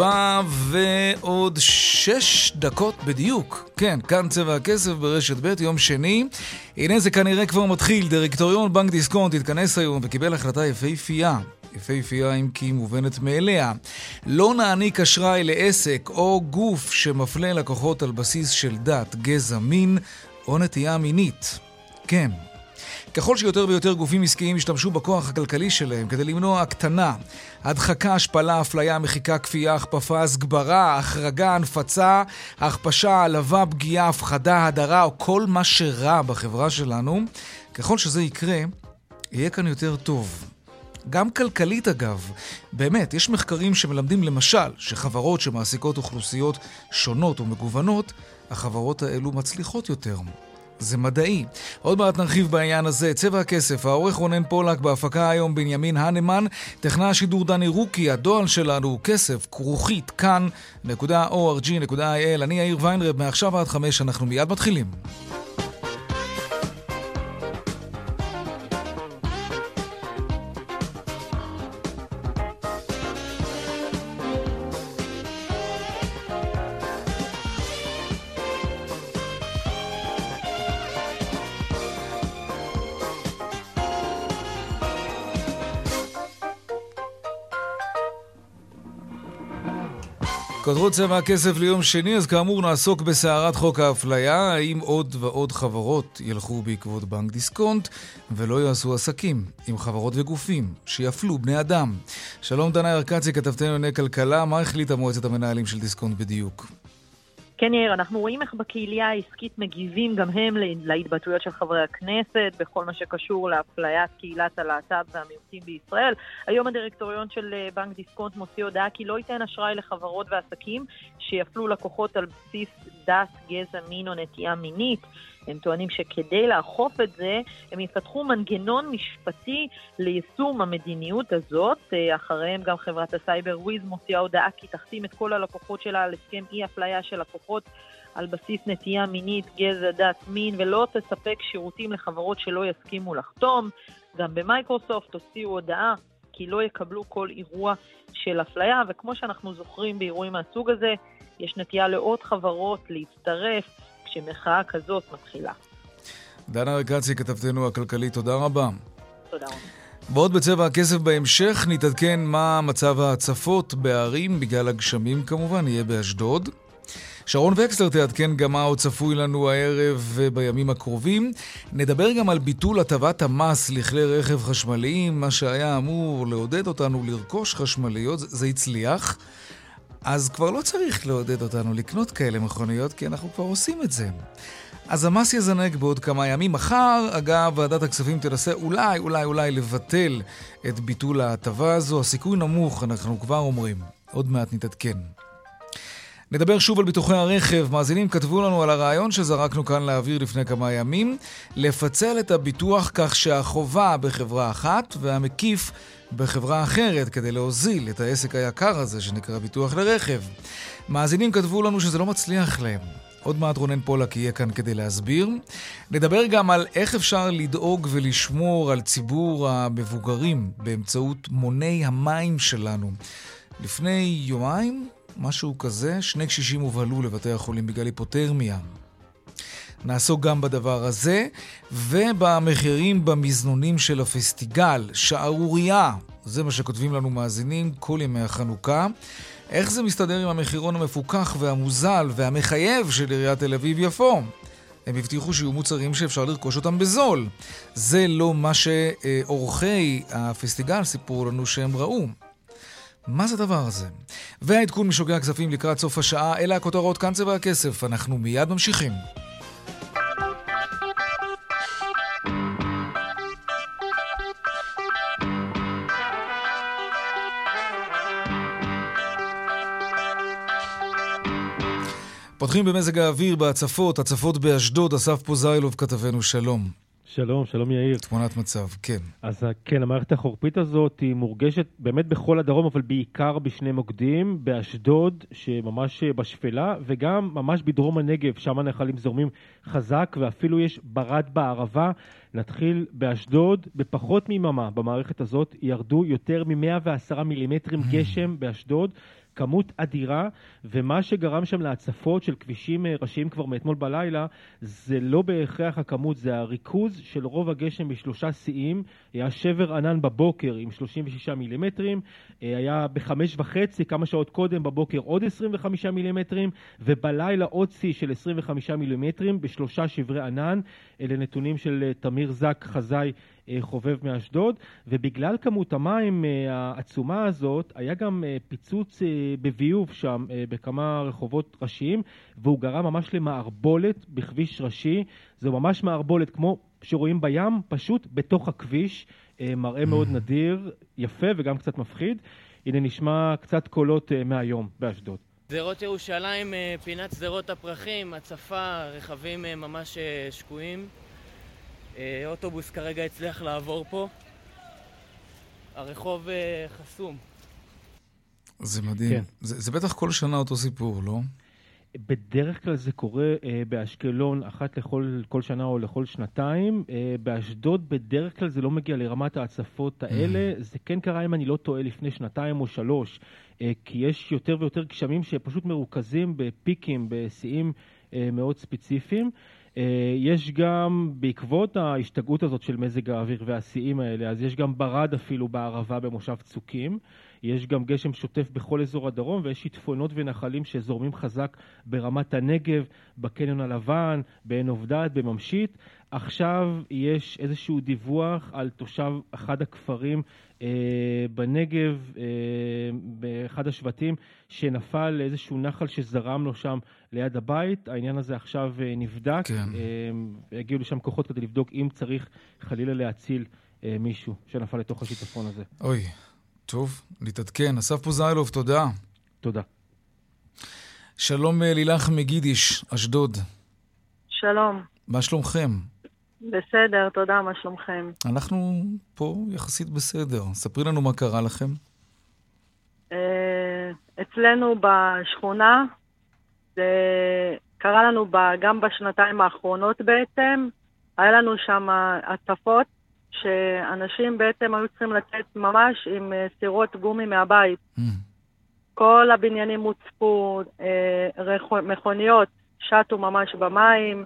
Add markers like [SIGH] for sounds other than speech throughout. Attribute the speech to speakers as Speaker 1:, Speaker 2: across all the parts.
Speaker 1: ארבע ועוד שש דקות בדיוק. כן, כאן צבע הכסף ברשת ב', יום שני. הנה זה כנראה כבר מתחיל. דירקטוריון בנק דיסקונט התכנס היום וקיבל החלטה יפהפייה. יפהפייה אם כי מובנת מאליה. לא נעניק אשראי לעסק או גוף שמפלה לקוחות על בסיס של דת, גזע, מין או נטייה מינית. כן, ככל שיותר ויותר גופים עסקיים ישתמשו בכוח הכלכלי שלהם כדי למנוע הקטנה, הדחקה, השפלה, אפליה, מחיקה, כפייה, הכפפה, הסגברה, החרגה, הנפצה, הכפשה, העלבה, פגיעה, הפחדה, הדרה או כל מה שרע בחברה שלנו, ככל שזה יקרה, יהיה כאן יותר טוב. גם כלכלית אגב. באמת, יש מחקרים שמלמדים למשל שחברות שמעסיקות אוכלוסיות שונות ומגוונות, החברות האלו מצליחות יותר. זה מדעי. עוד מעט נרחיב בעניין הזה. צבע הכסף, העורך רונן פולק, בהפקה היום בנימין הנמן, טכנה השידור דני רוקי, הדואל שלנו כסף, כרוכית, כאן.org.il. אני יאיר ויינרב, מעכשיו עד חמש, אנחנו מיד מתחילים. כותרות צבע הכסף ליום שני, אז כאמור נעסוק בסערת חוק האפליה, האם עוד ועוד חברות ילכו בעקבות בנק דיסקונט ולא יעשו עסקים עם חברות וגופים שיפלו בני אדם. שלום דנה ירקצי, כתבתנו לענייני כלכלה, מה החליטה מועצת המנהלים של דיסקונט בדיוק?
Speaker 2: כן, יאיר, אנחנו רואים איך בקהילה העסקית מגיבים גם הם להתבטאויות של חברי הכנסת בכל מה שקשור לאפליית קהילת הלהט"ב והמיעוטים בישראל. היום הדירקטוריון של אה, בנק דיסקונט מוציא הודעה כי לא ייתן אשראי לחברות ועסקים שיפלו לקוחות על בסיס דת, גזע, מין או נטייה מינית. הם טוענים שכדי לאכוף את זה, הם יפתחו מנגנון משפטי ליישום המדיניות הזאת. אה, אחריהם גם חברת הסייבר וויז מוציאה הודעה כי תחתים את כל הלקוחות שלה על הסכם אי-אפליה של לקוחות על בסיס נטייה מינית, גזע, דת, מין, ולא תספק שירותים לחברות שלא יסכימו לחתום. גם במייקרוסופט הוציאו הודעה כי לא יקבלו כל אירוע של אפליה, וכמו שאנחנו זוכרים באירועים מהסוג הזה, יש נטייה לעוד חברות להצטרף כשמחאה כזאת מתחילה.
Speaker 1: דנה רקצי, כתבתנו הכלכלית, תודה רבה.
Speaker 2: תודה רבה.
Speaker 1: ועוד בצבע הכסף בהמשך, נתעדכן מה מצב ההצפות בערים, בגלל הגשמים כמובן, יהיה באשדוד. שרון וקסלר תעדכן גם מה עוד צפוי לנו הערב ובימים הקרובים. נדבר גם על ביטול הטבת המס לכלי רכב חשמליים, מה שהיה אמור לעודד אותנו לרכוש חשמליות, זה הצליח. אז כבר לא צריך לעודד אותנו לקנות כאלה מכוניות, כי אנחנו כבר עושים את זה. אז המס יזנק בעוד כמה ימים. מחר, אגב, ועדת הכספים תנסה אולי, אולי, אולי לבטל את ביטול ההטבה הזו. הסיכוי נמוך, אנחנו כבר אומרים. עוד מעט נתעדכן. נדבר שוב על ביטוחי הרכב. מאזינים כתבו לנו על הרעיון שזרקנו כאן לאוויר לפני כמה ימים, לפצל את הביטוח כך שהחובה בחברה אחת והמקיף בחברה אחרת כדי להוזיל את העסק היקר הזה שנקרא ביטוח לרכב. מאזינים כתבו לנו שזה לא מצליח להם. עוד מעט רונן פולק יהיה כאן כדי להסביר. נדבר גם על איך אפשר לדאוג ולשמור על ציבור המבוגרים באמצעות מוני המים שלנו. לפני יומיים, משהו כזה, שני קשישים הובהלו לבתי החולים בגלל היפותרמיה. נעסוק גם בדבר הזה, ובמחירים במזנונים של הפסטיגל, שערורייה, זה מה שכותבים לנו מאזינים כל ימי החנוכה. איך זה מסתדר עם המחירון המפוקח והמוזל והמחייב של עיריית תל אביב-יפו? הם הבטיחו שיהיו מוצרים שאפשר לרכוש אותם בזול. זה לא מה שעורכי הפסטיגל סיפרו לנו שהם ראו. מה זה הדבר הזה? והעדכון משוגע הכספים לקראת סוף השעה, אלה הכותרות כאן צבע הכסף, אנחנו מיד ממשיכים. פותחים במזג האוויר, בהצפות, הצפות באשדוד, אסף פוזיילוב כתבנו שלום.
Speaker 3: שלום, שלום יאיר.
Speaker 1: תמונת מצב, כן.
Speaker 3: אז כן, המערכת החורפית הזאת היא מורגשת באמת בכל הדרום, אבל בעיקר בשני מוקדים, באשדוד, שממש בשפלה, וגם ממש בדרום הנגב, שם הנחלים זורמים חזק, ואפילו יש ברד בערבה. נתחיל באשדוד, בפחות מיממה במערכת הזאת ירדו יותר מ-110 מילימטרים mm. גשם באשדוד. כמות אדירה, ומה שגרם שם להצפות של כבישים אה, ראשיים כבר מאתמול בלילה, זה לא בהכרח הכמות, זה הריכוז של רוב הגשם בשלושה שיאים. היה שבר ענן בבוקר עם 36 מילימטרים, אה, היה בחמש וחצי, כמה שעות קודם בבוקר עוד 25 מילימטרים, ובלילה עוד שיא של 25 מילימטרים בשלושה שברי ענן. אלה נתונים של אה, תמיר זק חזאי חובב מאשדוד, ובגלל כמות המים אה, העצומה הזאת, היה גם אה, פיצוץ בביוב שם בכמה רחובות ראשיים, והוא גרם ממש למערבולת בכביש ראשי. זו ממש מערבולת כמו שרואים בים, פשוט בתוך הכביש. מראה מאוד נדיר, יפה וגם קצת מפחיד. הנה נשמע קצת קולות מהיום באשדוד.
Speaker 4: שדרות ירושלים, פינת שדרות הפרחים, הצפה, רכבים ממש שקועים. אה, אוטובוס כרגע הצליח לעבור פה. הרחוב אה, חסום.
Speaker 1: זה מדהים. כן. זה, זה בטח כל שנה אותו סיפור, לא?
Speaker 3: בדרך כלל זה קורה אה, באשקלון אחת לכל כל שנה או לכל שנתיים. אה, באשדוד בדרך כלל זה לא מגיע לרמת ההצפות האלה. Mm. זה כן קרה, אם אני לא טועה, לפני שנתיים או שלוש, אה, כי יש יותר ויותר גשמים שפשוט מרוכזים בפיקים, בשיאים אה, מאוד ספציפיים. אה, יש גם, בעקבות ההשתגעות הזאת של מזג האוויר והשיאים האלה, אז יש גם ברד אפילו בערבה במושב צוקים. יש גם גשם שוטף בכל אזור הדרום, ויש שיטפונות ונחלים שזורמים חזק ברמת הנגב, בקניון הלבן, בעין עובדת, בממשית. עכשיו יש איזשהו דיווח על תושב אחד הכפרים אה, בנגב, אה, באחד השבטים, שנפל לאיזשהו נחל שזרם לו שם ליד הבית. העניין הזה עכשיו אה, נבדק. כן. אה, הגיעו לשם כוחות כדי לבדוק אם צריך חלילה להציל אה, מישהו שנפל לתוך השיטפון הזה.
Speaker 1: אוי, טוב, נתעדכן. אסף פוזיילוב, תודה.
Speaker 3: תודה.
Speaker 1: שלום אה, לילך מגידיש, אשדוד.
Speaker 5: שלום.
Speaker 1: מה שלומכם?
Speaker 5: בסדר, תודה, מה שלומכם?
Speaker 1: אנחנו פה יחסית בסדר. ספרי לנו מה קרה לכם.
Speaker 5: אה, אצלנו בשכונה, זה קרה לנו גם בשנתיים האחרונות בעצם, היה לנו שם הצפות שאנשים בעצם היו צריכים לצאת ממש עם אה, סירות גומי מהבית. Mm. כל הבניינים הוצפו, אה, מכוניות שטו ממש במים,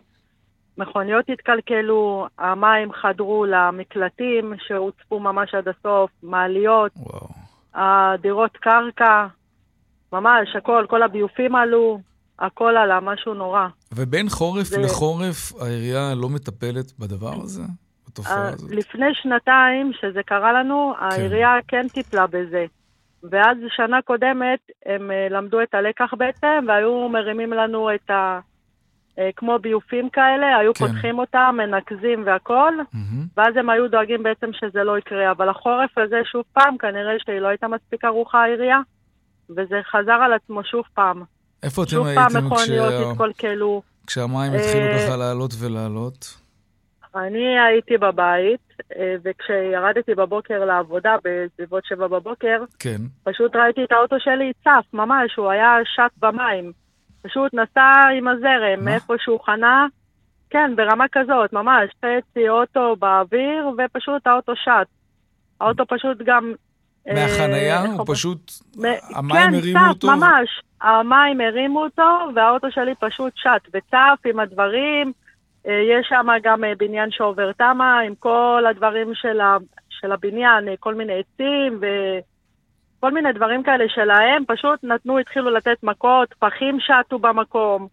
Speaker 5: מכוניות התקלקלו, המים חדרו למקלטים שהוצפו ממש עד הסוף, מעליות, וואו. הדירות קרקע, ממש הכל, כל הביופים עלו, הכל עלה, משהו נורא.
Speaker 1: ובין חורף זה... לחורף העירייה לא מטפלת בדבר הזה? בתופעה הזאת?
Speaker 5: לפני שנתיים, שזה קרה לנו, כן. העירייה כן טיפלה בזה. ואז שנה קודמת הם אה, למדו את הלקח בעצם, והיו מרימים לנו את ה... אה, כמו ביופים כאלה, היו כן. פותחים אותם, מנקזים והכול, mm-hmm. ואז הם היו דואגים בעצם שזה לא יקרה. אבל החורף הזה, שוב פעם, כנראה שהיא לא הייתה מספיק ערוכה העירייה, וזה חזר על עצמו שוב פעם.
Speaker 1: איפה אתם הייתם
Speaker 5: כשה... מכוניות התקלקלו.
Speaker 1: כשהמים התחילו אה, ככה לעלות ולעלות?
Speaker 5: אני הייתי בבית, אה, וכשירדתי בבוקר לעבודה, בסביבות שבע בבוקר,
Speaker 1: כן.
Speaker 5: פשוט ראיתי את האוטו שלי צף, ממש, הוא היה שט במים. פשוט נסע עם הזרם, מאיפה שהוא חנה, כן, ברמה כזאת, ממש, חצי אוטו באוויר, ופשוט האוטו שט. האוטו פשוט גם...
Speaker 1: אה, מהחנייה? אה, הוא פשוט... מ... המים כן, הרימו אותו?
Speaker 5: כן, צף, ממש. המים הרימו אותו, והאוטו שלי פשוט שט וצף עם הדברים. אה, יש שם גם אה, בניין שעובר תמה, עם כל הדברים של, ה... של הבניין, כל מיני עצים ו... כל מיני דברים כאלה שלהם, פשוט נתנו, התחילו לתת מכות, פחים שטו במקום.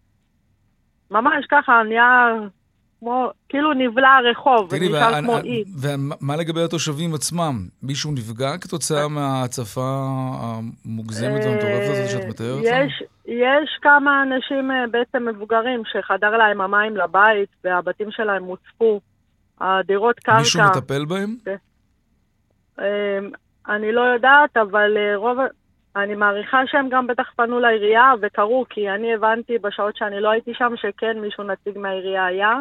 Speaker 5: ממש ככה, נהיה כמו, כאילו נבלע הרחוב, ונשאר כמו אי.
Speaker 1: ומה לגבי התושבים עצמם? מישהו נפגע כתוצאה מההצפה המוגזמת והמטורפת הזאת שאת מתארת?
Speaker 5: יש, יש כמה אנשים אה, בעצם מבוגרים שחדר להם המים לבית, והבתים שלהם הוצפו. הדירות קרקע...
Speaker 1: מישהו מטפל בהם?
Speaker 5: כן. אני לא יודעת, אבל אה, רוב... אני מעריכה שהם גם בטח פנו לעירייה וקראו, כי אני הבנתי בשעות שאני לא הייתי שם שכן מישהו נציג מהעירייה היה.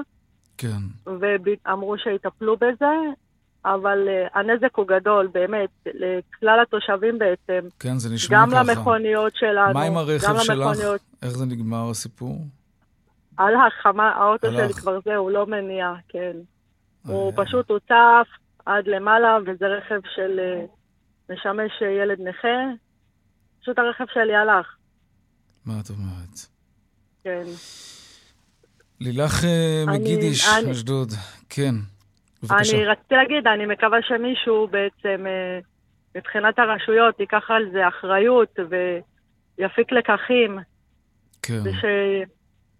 Speaker 1: כן.
Speaker 5: ואמרו שיטפלו בזה, אבל uh, הנזק הוא גדול, באמת, לכלל התושבים בעצם.
Speaker 1: כן, זה נשמע
Speaker 5: גם
Speaker 1: ככה.
Speaker 5: גם למכוניות שלנו.
Speaker 1: מה עם הרכב שלך? למכוניות... איך זה נגמר הסיפור?
Speaker 5: הלך, האוטו הלך. שלי כבר זהו, לא מניע, כן. הוא פשוט הוצף עד למעלה, וזה רכב של uh, משמש ילד נכה. פשוט הרכב שלי הלך.
Speaker 1: מה את אומרת?
Speaker 5: כן.
Speaker 1: לילך אה, מגידיש, אשדוד, כן.
Speaker 5: בבקשה. אני רציתי להגיד, אני מקווה שמישהו בעצם, אה, מבחינת הרשויות, ייקח על זה אחריות ויפיק לקחים.
Speaker 1: כן. וש,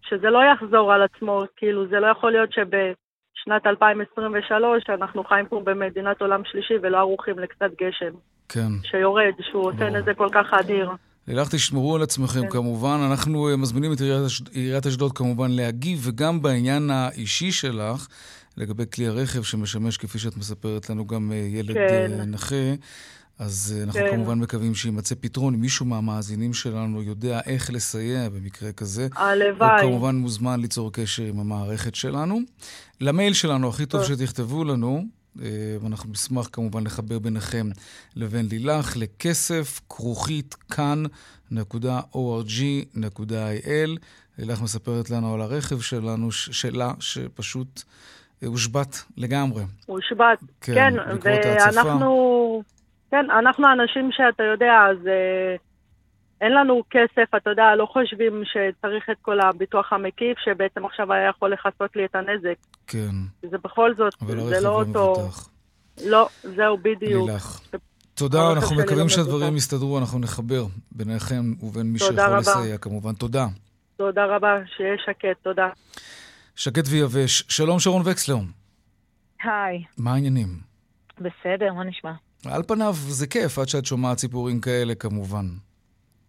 Speaker 5: שזה לא יחזור על עצמו, כאילו, זה לא יכול להיות שבשנת 2023 אנחנו חיים פה במדינת עולם שלישי ולא ערוכים לקצת גשם.
Speaker 1: כן.
Speaker 5: שיורד, שהוא עושה נזק כל כך אדיר.
Speaker 1: לילך, תשמרו על עצמכם כן. כמובן. אנחנו אה, מזמינים את עיריית אשדוד כמובן להגיב, וגם בעניין האישי שלך, לגבי כלי הרכב שמשמש, כפי שאת מספרת לנו, גם אה, ילד כן. אה, נכה. אז אנחנו כן. כמובן מקווים שיימצא פתרון. אם מישהו מהמאזינים שלנו יודע איך לסייע במקרה כזה,
Speaker 5: הלוואי.
Speaker 1: הוא כמובן מוזמן ליצור קשר עם המערכת שלנו. למייל שלנו, הכי טוב שתכתבו לנו, ואנחנו נשמח כמובן לחבר ביניכם לבין לילך, לכסף כרוכית כאן.org.il. לילך מספרת לנו על הרכב שלנו, שלה, שפשוט הושבת לגמרי.
Speaker 5: הושבת, כן, כן ואנחנו, כן, אנחנו האנשים שאתה יודע, אז... אין לנו כסף, אתה יודע, לא חושבים שצריך את כל הביטוח המקיף, שבעצם עכשיו היה יכול לכסות לי את הנזק.
Speaker 1: כן.
Speaker 5: זה בכל זאת, זה לא אותו... לא, זהו, בדיוק.
Speaker 1: לילך. תודה, אנחנו מקווים שהדברים יסתדרו, אנחנו נחבר ביניכם ובין מי שיכול לסייע, כמובן. תודה.
Speaker 5: תודה רבה, שיהיה שקט, תודה.
Speaker 1: שקט ויבש. שלום, שרון וקסלר.
Speaker 6: היי.
Speaker 1: מה העניינים?
Speaker 6: בסדר, מה נשמע?
Speaker 1: על פניו זה כיף, עד שאת שומעת סיפורים כאלה, כמובן.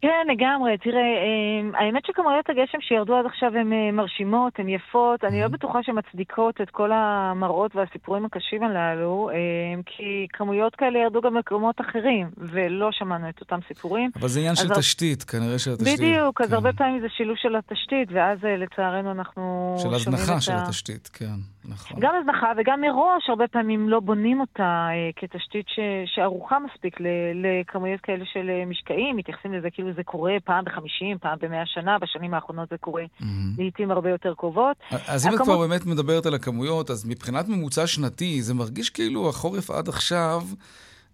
Speaker 6: כן, לגמרי. תראה, אמ, האמת שכמויות הגשם שירדו עד עכשיו הן אה, מרשימות, הן יפות. אני לא בטוחה שמצדיקות את כל המראות והסיפורים הקשים הללו, אמ, כי כמויות כאלה ירדו גם במקומות אחרים, ולא שמענו את אותם סיפורים.
Speaker 1: אבל זה עניין של תשתית, כנראה של התשתית.
Speaker 6: בדיוק, אז כן. הרבה פעמים זה שילוב של התשתית, ואז אה, לצערנו אנחנו
Speaker 1: שומעים את ה... של הזנחה של התשתית, כן, נכון.
Speaker 6: גם הזנחה, וגם מראש הרבה פעמים לא בונים אותה אה, כתשתית שערוכה מספיק לכמויות כאלה של משקעים, מתייחסים לזה כאילו זה קורה פעם בחמישים, פעם במאה שנה, בשנים האחרונות זה קורה mm-hmm. לעיתים הרבה יותר קרובות.
Speaker 1: אז אם את כבר באמת מדברת על הכמויות, אז מבחינת ממוצע שנתי, זה מרגיש כאילו החורף עד עכשיו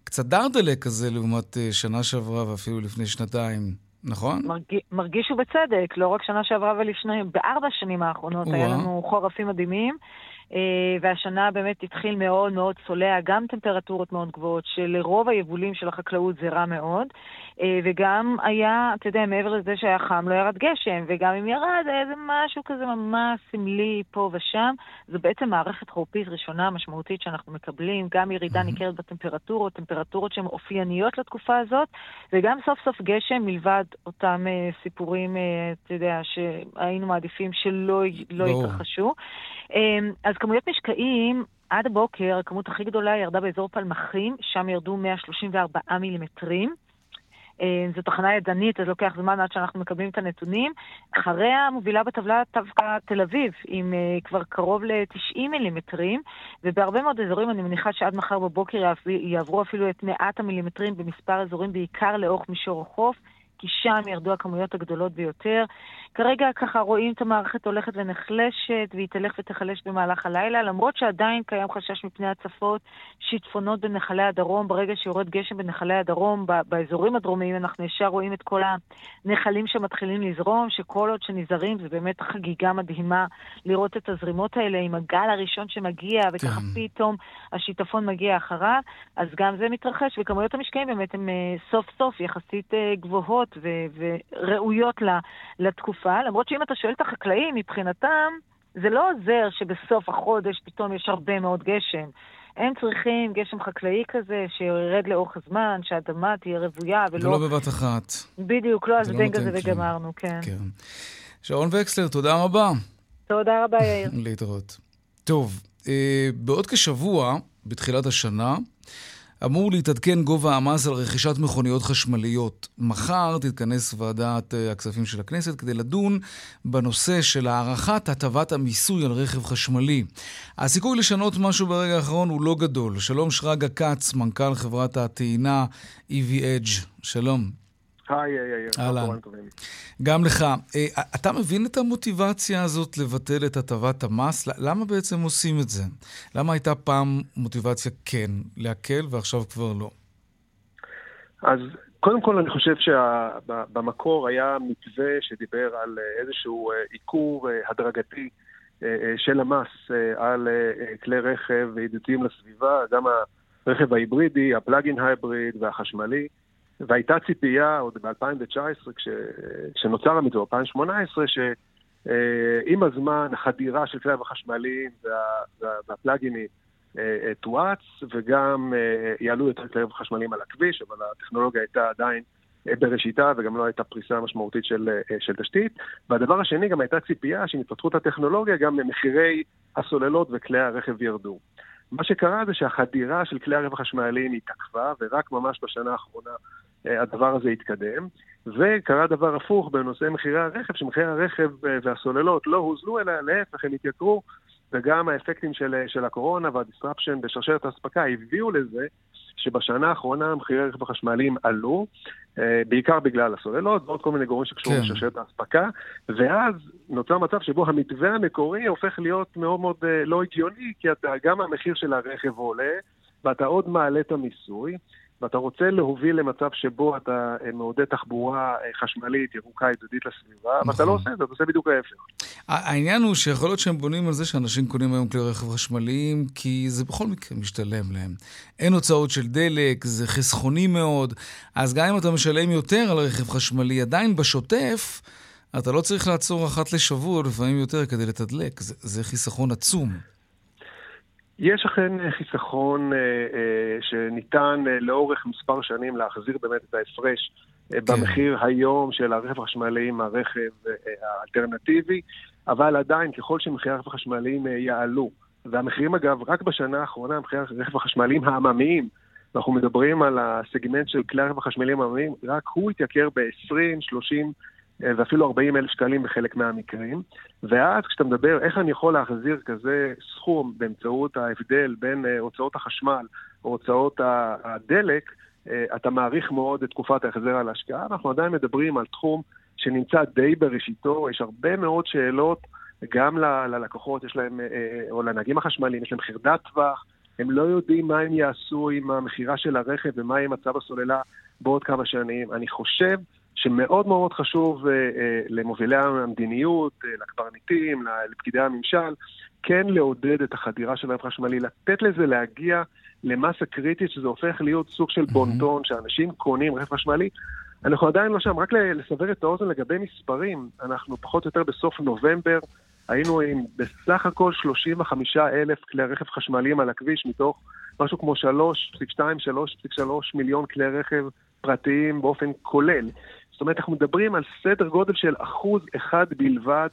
Speaker 1: קצת דרדלה כזה לעומת אה, שנה שעברה ואפילו לפני שנתיים. נכון?
Speaker 6: מרג... מרגיש ובצדק, לא רק שנה שעברה ולפני, בארבע שנים האחרונות היה לנו חורפים מדהימים. אה, והשנה באמת התחיל מאוד מאוד צולע, גם טמפרטורות מאוד גבוהות, שלרוב היבולים של החקלאות זה רע מאוד, אה, וגם היה, אתה יודע, מעבר לזה שהיה חם, לא ירד גשם, וגם אם ירד, היה איזה משהו כזה ממש סמלי פה ושם. זו בעצם מערכת חורפית ראשונה משמעותית שאנחנו מקבלים, גם ירידה ניכרת בטמפרטורות, טמפרטורות שהן אופייניות לתקופה הזאת, וגם סוף סוף גשם, מלבד אותם uh, סיפורים, uh, אתה יודע, שהיינו מעדיפים שלא לא יתרחשו. Um, אז כמויות משקעים, עד הבוקר הכמות הכי גדולה ירדה באזור פלמחים, שם ירדו 134 מילימטרים. אה, זו תחנה ידנית, אז לוקח זמן עד שאנחנו מקבלים את הנתונים. אחריה מובילה בטבלה דווקא תל אביב, עם uh, כבר קרוב ל-90 מילימטרים, ובהרבה מאוד אזורים אני מניחה שעד מחר בבוקר יעברו אפילו את מעט המילימטרים במספר אזורים, בעיקר לאורך מישור החוף. כי שם ירדו הכמויות הגדולות ביותר. כרגע ככה רואים את המערכת הולכת ונחלשת, והיא תלך ותחלש במהלך הלילה, למרות שעדיין קיים חשש מפני הצפות, שיטפונות בנחלי הדרום. ברגע שיורד גשם בנחלי הדרום, באזורים הדרומיים, אנחנו ישר רואים את כל הנחלים שמתחילים לזרום, שכל עוד שנזהרים, זה באמת חגיגה מדהימה לראות את הזרימות האלה עם הגל הראשון שמגיע, וככה כן. פתאום השיטפון מגיע אחריו, אז גם זה מתרחש, וכמויות המשקעים באמת הן אה, סוף סוף יחסית אה, גבוהות. טובות ו- וראויות לתקופה, למרות שאם אתה שואל את החקלאים, מבחינתם, זה לא עוזר שבסוף החודש פתאום יש הרבה מאוד גשם. הם צריכים גשם חקלאי כזה, שירד לאורך הזמן, שהאדמה תהיה רוויה ולא...
Speaker 1: ולא בבת אחת.
Speaker 6: בדיוק, לא הזבנג לא הזה וגמרנו, כן. כן.
Speaker 1: שרון וקסלר, תודה רבה.
Speaker 6: תודה רבה, יאיר. [LAUGHS]
Speaker 1: להתראות. טוב, אה, בעוד כשבוע, בתחילת השנה, אמור להתעדכן גובה המס על רכישת מכוניות חשמליות. מחר תתכנס ועדת אה, הכספים של הכנסת כדי לדון בנושא של הארכת הטבת המיסוי על רכב חשמלי. הסיכוי לשנות משהו ברגע האחרון הוא לא גדול. שלום שרגא כץ, מנכ"ל חברת הטעינה EV-Edge. שלום.
Speaker 7: היי, יאיר. אהלן.
Speaker 1: גם לך. אה, אתה מבין את המוטיבציה הזאת לבטל את הטבת המס? למה בעצם עושים את זה? למה הייתה פעם מוטיבציה כן להקל ועכשיו כבר לא?
Speaker 7: אז קודם כל אני חושב שבמקור היה מתווה שדיבר על איזשהו אה, עיקור אה, הדרגתי של המס על כלי רכב ידידותיים לסביבה, גם הרכב ההיברידי, הפלאגין הייבריד והחשמלי. והייתה ציפייה עוד ב-2019, כש, כשנוצר המתווה, 2018, שעם הזמן החדירה של כלי החשמליים וה, וה, והפלאגינים אה, אה, תואץ, וגם אה, יעלו יותר כלי חשמליים על הכביש, אבל הטכנולוגיה הייתה עדיין בראשיתה וגם לא הייתה פריסה משמעותית של, של תשתית. והדבר השני, גם הייתה ציפייה שעם התפתחות הטכנולוגיה, גם מחירי הסוללות וכלי הרכב ירדו. מה שקרה זה שהחדירה של כלי הרכב החשמליים התעכבה, ורק ממש בשנה האחרונה אה, הדבר הזה התקדם. וקרה דבר הפוך בנושא מחירי הרכב, שמחירי הרכב אה, והסוללות לא הוזלו, אלא להפך, הם התייקרו, וגם האפקטים של, אה, של הקורונה והדיסטרפשן בשרשרת האספקה הביאו לזה שבשנה האחרונה מחירי הרכב החשמליים עלו, בעיקר בגלל הסוללות ועוד כל מיני גורמים שקשורים כן. לשרשרת האספקה, ואז נוצר מצב שבו המתווה המקורי הופך להיות מאוד מאוד לא הגיוני, כי אתה, גם המחיר של הרכב עולה, ואתה עוד מעלה את המיסוי. ואתה רוצה להוביל למצב שבו אתה אה, מעודד תחבורה אה, חשמלית, ירוקה, ידידית לסביבה, נכון. ואתה לא עושה את זה, אתה עושה בדיוק ההפך.
Speaker 1: העניין הוא שיכול להיות שהם בונים על זה שאנשים קונים היום כלי רכב חשמליים, כי זה בכל מקרה משתלם להם. אין הוצאות של דלק, זה חסכוני מאוד, אז גם אם אתה משלם יותר על רכב חשמלי, עדיין בשוטף, אתה לא צריך לעצור אחת לשבוע, לפעמים יותר, כדי לתדלק. זה, זה חיסכון עצום.
Speaker 7: יש אכן אה, חיסכון אה, אה, שניתן לאורך מספר שנים להחזיר באמת את ההפרש כן. במחיר היום של הרכב החשמלי עם הרכב האלטרנטיבי, אבל עדיין ככל שמחירי הרכב החשמליים יעלו, והמחירים אגב, רק בשנה האחרונה מחירי הרכב החשמליים העממיים, אנחנו מדברים על הסגמנט של כלי הרכב החשמליים העממיים, רק הוא התייקר ב-20, 30 אה, ואפילו 40 אלף שקלים בחלק מהמקרים. ואז כשאתה מדבר איך אני יכול להחזיר כזה סכום באמצעות ההבדל בין אה, הוצאות החשמל או הוצאות הדלק, אה, אתה מעריך מאוד את תקופת ההחזר על ההשקעה. אנחנו עדיין מדברים על תחום שנמצא די בראשיתו, יש הרבה מאוד שאלות, גם ללקוחות יש להם, או לנהגים החשמליים, יש להם חרדת טווח, הם לא יודעים מה הם יעשו עם המכירה של הרכב ומה יהיה מצב הסוללה בעוד כמה שנים. אני חושב שמאוד מאוד חשוב uh, uh, למובילי המדיניות, uh, לקברניטים, לפקידי הממשל, כן לעודד את החדירה של רכב חשמלי, לתת לזה להגיע למסה קריטית, שזה הופך להיות סוג של בונטון, שאנשים קונים רכב חשמלי. אנחנו עדיין לא שם, רק לסבר את האוזן לגבי מספרים, אנחנו פחות או יותר בסוף נובמבר היינו עם בסך הכל 35 אלף כלי רכב חשמליים על הכביש, מתוך משהו כמו 3.2-3.3 מיליון כלי רכב פרטיים באופן כולל. זאת אומרת, אנחנו מדברים על סדר גודל של אחוז אחד בלבד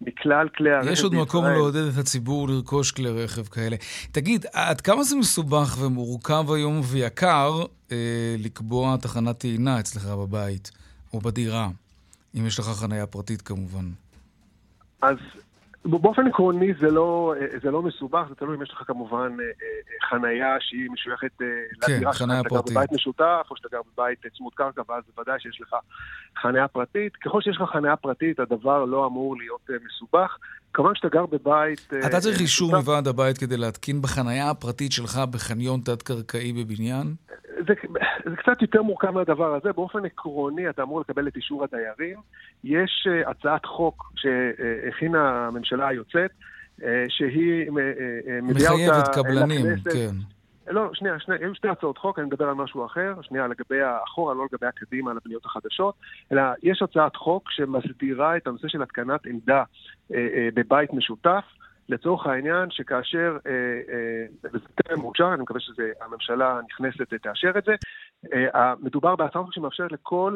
Speaker 7: מכלל כלי הרכב
Speaker 1: בישראל. יש עוד מקום לעודד את הציבור לרכוש כלי רכב כאלה. תגיד, עד כמה זה מסובך ומורכב היום ויקר אה, לקבוע תחנת טעינה אצלך בבית או בדירה, אם יש לך חניה פרטית כמובן?
Speaker 7: אז באופן עקרוני זה לא, זה לא מסובך, זה תלוי אם יש לך כמובן אה, אה, חנייה שהיא משויכת
Speaker 1: אה, כן, לדירה שלך, אתה גר
Speaker 7: בבית משותף, או שאתה גר בבית צמוד קרקע, ואז בוודאי שיש לך חנייה פרטית. ככל שיש לך חנייה פרטית, הדבר לא אמור להיות מסובך. כמובן שאתה גר בבית...
Speaker 1: אתה צריך אישור מוועד הבית כדי להתקין בחנייה הפרטית שלך בחניון תת-קרקעי בבניין?
Speaker 7: זה, זה קצת יותר מורכב מהדבר הזה. באופן עקרוני, אתה אמור לקבל את אישור הדיירים. יש uh, הצעת חוק שהכינה הממשלה היוצאת, uh, שהיא uh, מביאה אותה
Speaker 1: לכנסת. מחייבת קבלנים, כן.
Speaker 7: לא, שנייה, שנייה, היו שתי הצעות חוק, אני מדבר על משהו אחר, שנייה לגבי האחורה, לא לגבי הקדימה, על הבניות החדשות, אלא יש הצעת חוק שמסדירה את הנושא של התקנת עמדה אה, אה, בבית משותף, לצורך העניין שכאשר, אה, אה, וזה טרם מאושר, אני מקווה שהממשלה הנכנסת תאשר את זה, אה, מדובר בהצעת חוק שמאפשרת לכל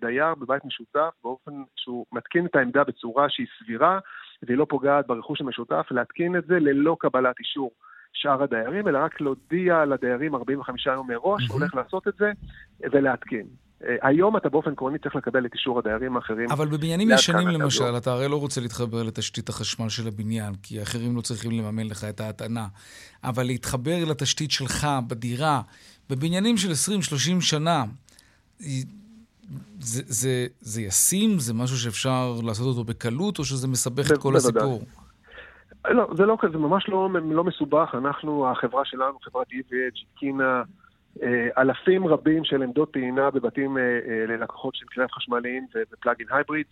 Speaker 7: דייר בבית משותף, באופן שהוא מתקין את העמדה בצורה שהיא סבירה והיא לא פוגעת ברכוש המשותף, להתקין את זה ללא קבלת אישור שאר הדיירים, אלא רק להודיע לדיירים 45 יום מראש, הוא הולך לעשות את זה ולהתקין. אה, היום אתה באופן עקרוני צריך לקבל את אישור הדיירים האחרים.
Speaker 1: אבל בבניינים ישנים למשל, אתה הרי לא רוצה להתחבר לתשתית החשמל של הבניין, כי האחרים לא צריכים לממן לך את ההטענה. אבל להתחבר לתשתית שלך בדירה, בבניינים של 20-30 שנה, זה, זה, זה ישים? זה משהו שאפשר לעשות אותו בקלות, או שזה מסבך את כל הסיפור?
Speaker 7: לא, זה לא כזה, ממש לא, לא מסובך. אנחנו, החברה שלנו, חברת EVH, התקינה אה, אלפים רבים של עמדות טעינה בבתים אה, אה, ללקוחות של כלי חשמליים ופלאגין הייבריד.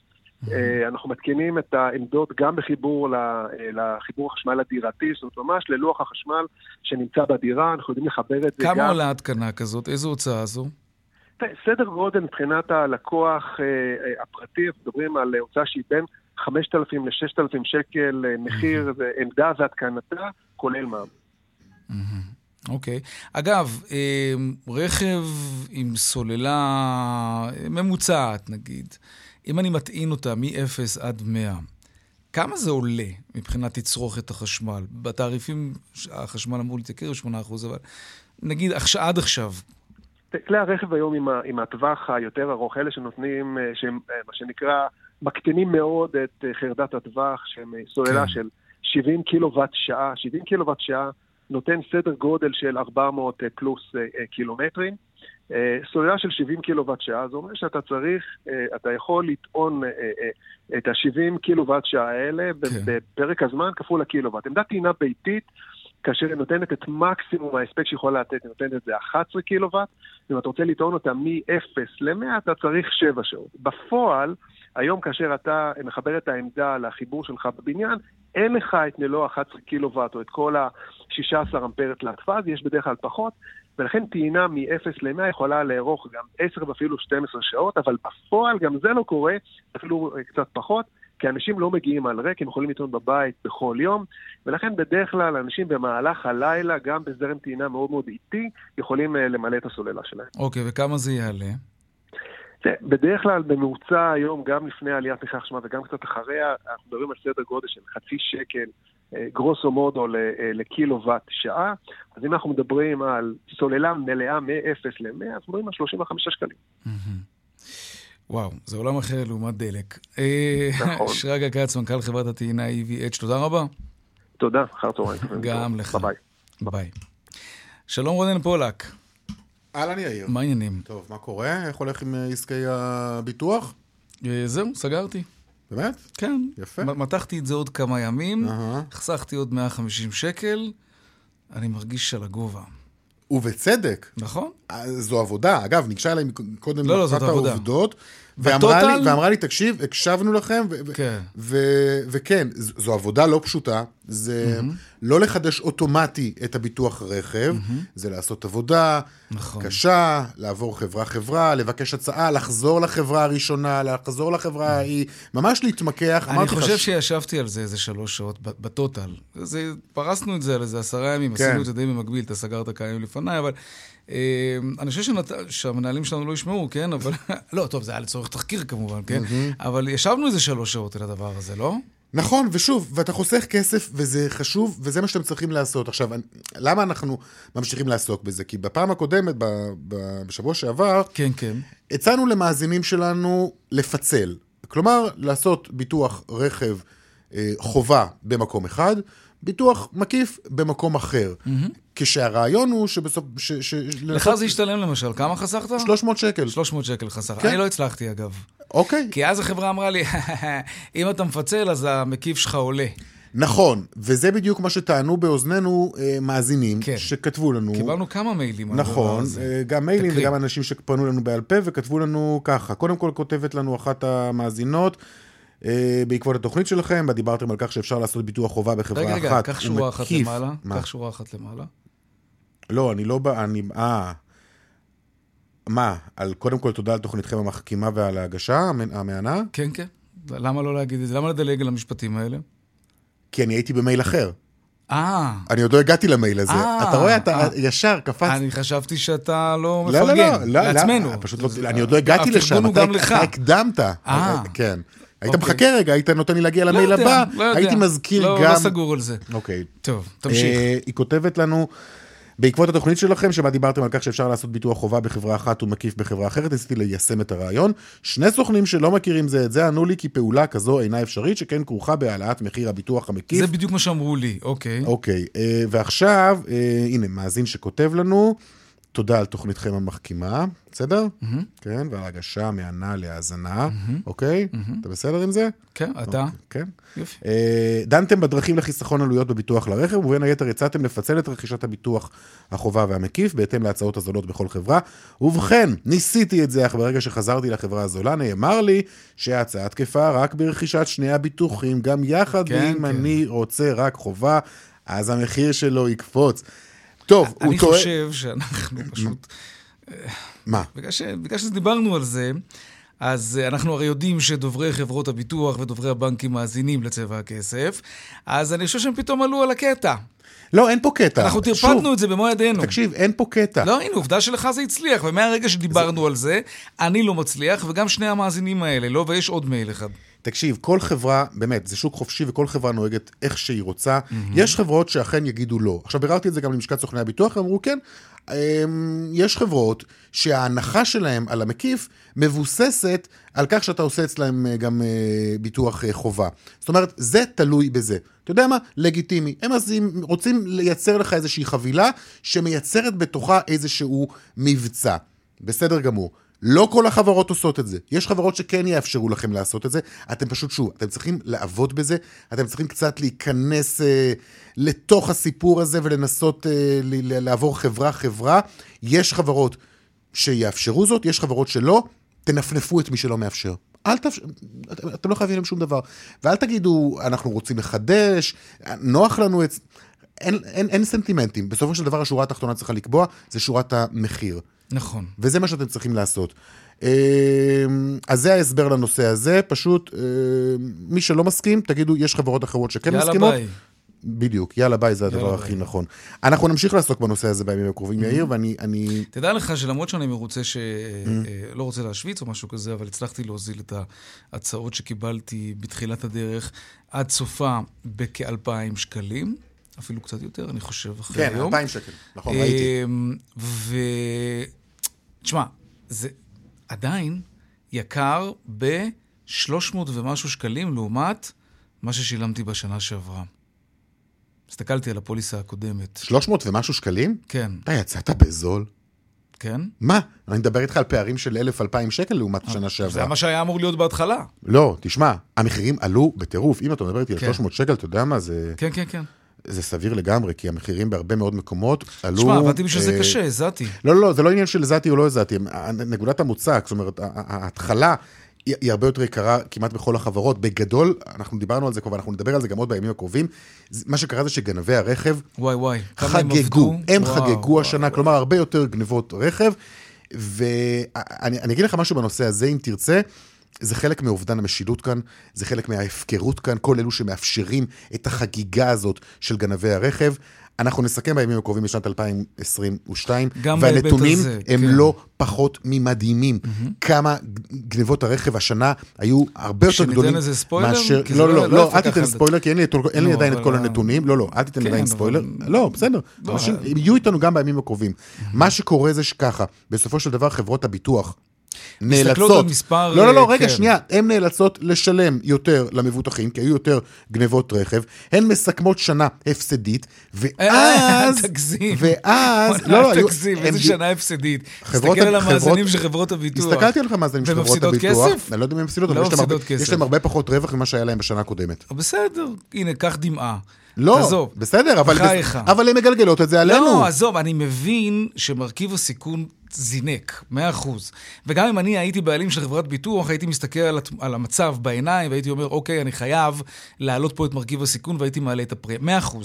Speaker 7: אנחנו מתקינים את העמדות גם בחיבור לחיבור החשמל הדירתי, זאת אומרת ממש ללוח החשמל שנמצא בדירה, אנחנו יודעים לחבר את זה
Speaker 1: גם... כמה עולה התקנה כזאת? איזו הוצאה זו?
Speaker 7: סדר גודל מבחינת הלקוח הפרטי, אנחנו מדברים על הוצאה שהיא בין 5,000 ל-6,000 שקל מחיר עמדה והתקנתה, כולל מע"מ.
Speaker 1: אוקיי. Okay. אגב, אמ, רכב עם סוללה ממוצעת, נגיד, אם אני מטעין אותה מ-0 עד 100, כמה זה עולה מבחינת תצרוכת החשמל? בתעריפים החשמל אמור להתייקר ב-8%, אבל נגיד עד עכשיו.
Speaker 7: כלי הרכב היום עם, עם הטווח היותר ארוך, אלה שנותנים, אה, שהם אה, מה שנקרא, מקטינים מאוד את אה, חרדת הטווח, שהם סוללה כן. של 70 קילוואט שעה. 70 קילוואט שעה נותן סדר גודל של 400 אה, פלוס אה, אה, קילומטרים. סוללה של 70 קילוואט שעה, זה אומר שאתה צריך, אתה יכול לטעון את ה-70 קילוואט שעה האלה כן. בפרק הזמן כפול הקילוואט. עמדת טעינה ביתית, כאשר היא נותנת את מקסימום ההספק שהיא יכולה לתת, היא נותנת את זה 11 קילוואט, ואם אתה רוצה לטעון אותה מ-0 ל-100, אתה צריך 7 שעות. בפועל, היום כאשר אתה מחבר את העמדה לחיבור שלך בבניין, אין לך את מלוא 11 קילוואט או את כל ה-16 אמפר תלת פאז, יש בדרך כלל פחות, ולכן טעינה מ-0 ל-100 יכולה לארוך גם 10 ואפילו 12 שעות, אבל בפועל גם זה לא קורה, אפילו קצת פחות, כי אנשים לא מגיעים על ריק, הם יכולים לטעון בבית בכל יום, ולכן בדרך כלל אנשים במהלך הלילה, גם בזרם טעינה מאוד מאוד איטי, יכולים אה, למלא את הסוללה שלהם.
Speaker 1: אוקיי, okay, וכמה זה יעלה?
Speaker 7: בדרך כלל בממוצע היום, גם לפני עליית מחירי החשמל וגם קצת אחריה, אנחנו מדברים על סדר גודל של חצי שקל, אה, גרוסו מודו אה, לקילוואט שעה. אז אם אנחנו מדברים על סוללה מלאה מ-0 ל-100, אז מדברים על 35 שקלים.
Speaker 1: וואו, זה עולם אחר לעומת דלק. אה, נכון. [LAUGHS] שרגא כץ, מנכ"ל חברת הטעינה EVH, תודה רבה.
Speaker 7: תודה, אחר צהריים.
Speaker 1: גם לך.
Speaker 7: ביי.
Speaker 1: ביי. שלום רונן פולק.
Speaker 8: אהלן יאיר.
Speaker 1: מה העניינים?
Speaker 8: טוב, מה קורה? איך הולך עם אה, עסקי הביטוח?
Speaker 1: אה, זהו, סגרתי.
Speaker 8: באמת?
Speaker 1: כן.
Speaker 8: יפה.
Speaker 1: מתחתי את זה עוד כמה ימים, החסכתי עוד 150 שקל, אני מרגיש על הגובה.
Speaker 8: ובצדק.
Speaker 1: נכון.
Speaker 8: אה, זו עבודה. אגב, ניגשה אליי קודם
Speaker 1: לא, לא, זאת עבודה.
Speaker 8: העובדות, ואמרה לי, ואמרה לי, תקשיב, הקשבנו לכם, ו- כן. ו- וכן, זו עבודה לא פשוטה, זה mm-hmm. לא לחדש אוטומטי את הביטוח רכב, mm-hmm. זה לעשות עבודה נכון. קשה, לעבור חברה-חברה, לבקש הצעה, לחזור לחברה הראשונה, לחזור לחברה. ההיא, ממש להתמקח.
Speaker 1: אני חושב ש... שישבתי על זה איזה שלוש שעות בטוטל. זה, פרסנו את זה על איזה עשרה ימים, כן. עשינו את זה די במקביל, אתה סגרת כמה ימים לפניי, אבל... אה, אני חושב שנת... שהמנהלים שלנו לא ישמעו, כן? אבל... [LAUGHS] לא, טוב, זה היה לצורך תחקיר כמובן, כן? אבל ישבנו איזה שלוש שעות על הדבר הזה, לא?
Speaker 8: נכון, ושוב, ואתה חוסך כסף, וזה חשוב, וזה מה שאתם צריכים לעשות. עכשיו, למה אנחנו ממשיכים לעסוק בזה? כי בפעם הקודמת, ב, ב, בשבוע שעבר,
Speaker 1: כן, כן.
Speaker 8: הצענו למאזינים שלנו לפצל. כלומר, לעשות ביטוח רכב אה, חובה במקום אחד, ביטוח מקיף במקום אחר. Mm-hmm. כשהרעיון הוא שבסוף... ש, ש,
Speaker 1: לך לסוף... זה השתלם למשל, כמה חסכת?
Speaker 8: 300 שקל.
Speaker 1: 300 שקל חסכת. כן. אני לא הצלחתי אגב.
Speaker 8: אוקיי.
Speaker 1: כי אז החברה אמרה לי, [LAUGHS] אם אתה מפצל אז המקיף שלך עולה.
Speaker 8: נכון, וזה בדיוק מה שטענו באוזנינו אה, מאזינים, כן. שכתבו לנו.
Speaker 1: קיבלנו כמה מיילים
Speaker 8: נכון, אה, גם מיילים תקריא. וגם אנשים שפנו לנו בעל פה וכתבו לנו ככה. קודם כל כותבת לנו אחת המאזינות, בעקבות התוכנית שלכם, בה דיברתם על כך שאפשר לעשות ביטוח חובה בחברה רגע, אחת. רגע, רגע,
Speaker 1: קח שורה אחת למעלה. קח שורה אחת למעלה.
Speaker 8: לא, אני לא בא, אני... אה... מה? על קודם כל תודה על תוכניתכם המחכימה ועל ההגשה המהנה?
Speaker 1: כן, כן. למה לא להגיד את זה? למה לדלג על המשפטים האלה?
Speaker 8: כי אני הייתי במייל אחר.
Speaker 1: אה.
Speaker 8: אני עוד לא הגעתי למייל הזה. אה, אתה רואה, אתה אה. ישר קפצת.
Speaker 1: אני חשבתי שאתה לא מפרגן. לא, לא, לא. לעצמנו.
Speaker 8: פשוט לא, אני עוד לא הגעתי לשם.
Speaker 1: הפרגון הוא גם לך.
Speaker 8: אתה הקדמת. אה. כן. היית אוקיי. מחכה רגע, היית נותן לי להגיע למייל לא הבא, לא הייתי מזכיר
Speaker 1: לא,
Speaker 8: גם...
Speaker 1: לא סגור על זה.
Speaker 8: אוקיי.
Speaker 1: טוב, תמשיך.
Speaker 8: היא כותבת לנו... בעקבות התוכנית שלכם, שבה דיברתם על כך שאפשר לעשות ביטוח חובה בחברה אחת ומקיף בחברה אחרת, ניסיתי ליישם את הרעיון. שני סוכנים שלא מכירים זה את זה ענו לי כי פעולה כזו אינה אפשרית, שכן כרוכה בהעלאת מחיר הביטוח המקיף.
Speaker 1: זה בדיוק מה שאמרו לי, אוקיי.
Speaker 8: אוקיי, אה, ועכשיו, אה, הנה, מאזין שכותב לנו, תודה על תוכניתכם המחכימה, בסדר? Mm-hmm. כן, ועל הגשה מהנה להאזנה, mm-hmm. אוקיי? Mm-hmm. אתה בסדר עם זה?
Speaker 1: כן, אתה.
Speaker 8: אוקיי, כן. יופי. אה, דנתם בדרכים לחיסכון עלויות בביטוח לרכב, ובין היתר הצעתם לפצל את רכישת הביטוח החובה והמקיף, בהתאם להצעות הזולות בכל חברה. ובכן, ניסיתי את זה, אך ברגע שחזרתי לחברה הזולה, נאמר לי שההצעה תקפה רק ברכישת שני הביטוחים, גם יחד, כן, ואם כן. אני רוצה רק חובה, אז המחיר שלו יקפוץ. טוב, הוא טועה...
Speaker 1: אני חושב שאנחנו פשוט...
Speaker 8: מה?
Speaker 1: בגלל, ש... בגלל שדיברנו על זה, אז אנחנו הרי יודעים שדוברי חברות הביטוח ודוברי הבנקים מאזינים לצבע הכסף, אז אני חושב שהם פתאום עלו על הקטע.
Speaker 8: לא, אין פה קטע.
Speaker 1: אנחנו טרפדנו את זה במו ידינו.
Speaker 8: תקשיב, אין פה קטע.
Speaker 1: לא, הנה, עובדה שלך זה הצליח, ומהרגע שדיברנו זה... על זה, אני לא מצליח, וגם שני המאזינים האלה לא, ויש עוד מייל אחד.
Speaker 8: תקשיב, כל חברה, באמת, זה שוק חופשי וכל חברה נוהגת איך שהיא רוצה. Mm-hmm. יש חברות שאכן יגידו לא. עכשיו, ביררתי את זה גם למשקת סוכני הביטוח, הם אמרו כן, אמ, יש חברות שההנחה שלהם על המקיף מבוססת על כך שאתה עושה אצלהם אה, גם אה, ביטוח אה, חובה. זאת אומרת, זה תלוי בזה. אתה יודע מה? לגיטימי. הם אז רוצים לייצר לך איזושהי חבילה שמייצרת בתוכה איזשהו מבצע. בסדר גמור. לא כל החברות עושות את זה. יש חברות שכן יאפשרו לכם לעשות את זה. אתם פשוט, שוב, אתם צריכים לעבוד בזה, אתם צריכים קצת להיכנס אה, לתוך הסיפור הזה ולנסות אה, לעבור חברה-חברה. יש חברות שיאפשרו זאת, יש חברות שלא, תנפנפו את מי שלא מאפשר. אל תאפשר, אתם לא חייבים להם שום דבר. ואל תגידו, אנחנו רוצים לחדש, נוח לנו את... אין, אין, אין סנטימנטים. בסופו של דבר השורה התחתונה צריכה לקבוע, זה שורת המחיר.
Speaker 1: נכון.
Speaker 8: וזה מה שאתם צריכים לעשות. אמ, אז זה ההסבר לנושא הזה, פשוט אמ, מי שלא מסכים, תגידו, יש חברות אחרות שכן
Speaker 1: יאללה
Speaker 8: מסכימות.
Speaker 1: ביי.
Speaker 8: בדיוק, יאללה ביי זה הדבר הכי ביי. נכון. אנחנו נמשיך לעסוק בנושא הזה בימים הקרובים, יאיר, ואני... אני...
Speaker 1: תדע לך שלמרות שאני מרוצה ש... אה, לא רוצה להשוויץ או משהו כזה, אבל הצלחתי להוזיל את ההצעות שקיבלתי בתחילת הדרך עד סופה בכ-2,000 שקלים. אפילו קצת יותר, אני חושב, אחרי
Speaker 8: כן, היום. כן, 2,000 שקל, נכון, ראיתי. אמ,
Speaker 1: ו... תשמע, זה עדיין יקר ב-300 ומשהו שקלים לעומת מה ששילמתי בשנה שעברה. הסתכלתי על הפוליסה הקודמת.
Speaker 8: 300 ומשהו שקלים?
Speaker 1: כן.
Speaker 8: אתה יצאת בזול.
Speaker 1: כן?
Speaker 8: מה? אני מדבר איתך על פערים של 1,000-2,000 שקל לעומת השנה שעברה.
Speaker 1: זה מה שהיה אמור להיות בהתחלה.
Speaker 8: לא, תשמע, המחירים עלו בטירוף. אם אתה מדבר איתי על 300 כן. שקל, אתה יודע מה זה...
Speaker 1: כן, כן, כן.
Speaker 8: זה סביר לגמרי, כי המחירים בהרבה מאוד מקומות עלו...
Speaker 1: תשמע, עבדתי בשביל זה אה, קשה, הזעתי.
Speaker 8: לא, לא, זה לא עניין של הזעתי או לא הזעתי. נקודת המוצא, זאת אומרת, ההתחלה היא הרבה יותר יקרה כמעט בכל החברות. בגדול, אנחנו דיברנו על זה כבר, אנחנו נדבר על זה גם עוד בימים הקרובים. מה שקרה זה שגנבי הרכב...
Speaker 1: וואי וואי,
Speaker 8: חגגו, הם, הם וואו, חגגו וואו, השנה, וואו. כלומר, הרבה יותר גנבות רכב. ואני אגיד לך משהו בנושא הזה, אם תרצה. זה חלק מאובדן המשילות כאן, זה חלק מההפקרות כאן, כל אלו שמאפשרים את החגיגה הזאת של גנבי הרכב. אנחנו נסכם בימים הקרובים בשנת 2022, והנתונים הזה, הם כן. לא פחות ממדהימים. Mm-hmm. כמה גנבות הרכב השנה היו הרבה יותר גדולים
Speaker 1: איזה ספוילר? מאשר...
Speaker 8: לא, לא, לא, לא, לא אל תיתן ספוילר, כי אין לי, אין לי לא, עדיין את כל הנתונים. לא, לא, אל תיתן כן, עדיין ספוילר. לא, בסדר. לא, יהיו איתנו גם בימים הקרובים. מה שקורה זה שככה, בסופו של דבר חברות הביטוח, נאלצות,
Speaker 1: מספר,
Speaker 8: לא, לא, לא, רגע, כן. שנייה, הן נאלצות לשלם יותר למבוטחים, כי היו יותר גנבות רכב, הן מסכמות שנה הפסדית, ואז,
Speaker 1: תגזים,
Speaker 8: ואז,
Speaker 1: לא, לא, תגזים, איזה שנה הפסדית, תסתכל על המאזנים של חברות הביטוח,
Speaker 8: הסתכלתי על המאזנים של חברות הביטוח,
Speaker 1: ומפסידות כסף?
Speaker 8: אני לא יודע אם הן מפסידות, אבל יש להם הרבה פחות רווח ממה שהיה להם בשנה הקודמת.
Speaker 1: בסדר, הנה, קח דמעה.
Speaker 8: לא, עזוב, בסדר, אבל, אבל הן מגלגלות את זה עלינו.
Speaker 1: לא, עזוב, אני מבין שמרכיב הסיכון זינק, 100%. וגם אם אני הייתי בעלים של חברת ביטוח, הייתי מסתכל על, על המצב בעיניים, והייתי אומר, אוקיי, אני חייב להעלות פה את מרכיב הסיכון, והייתי מעלה את הפרמיה, 100%.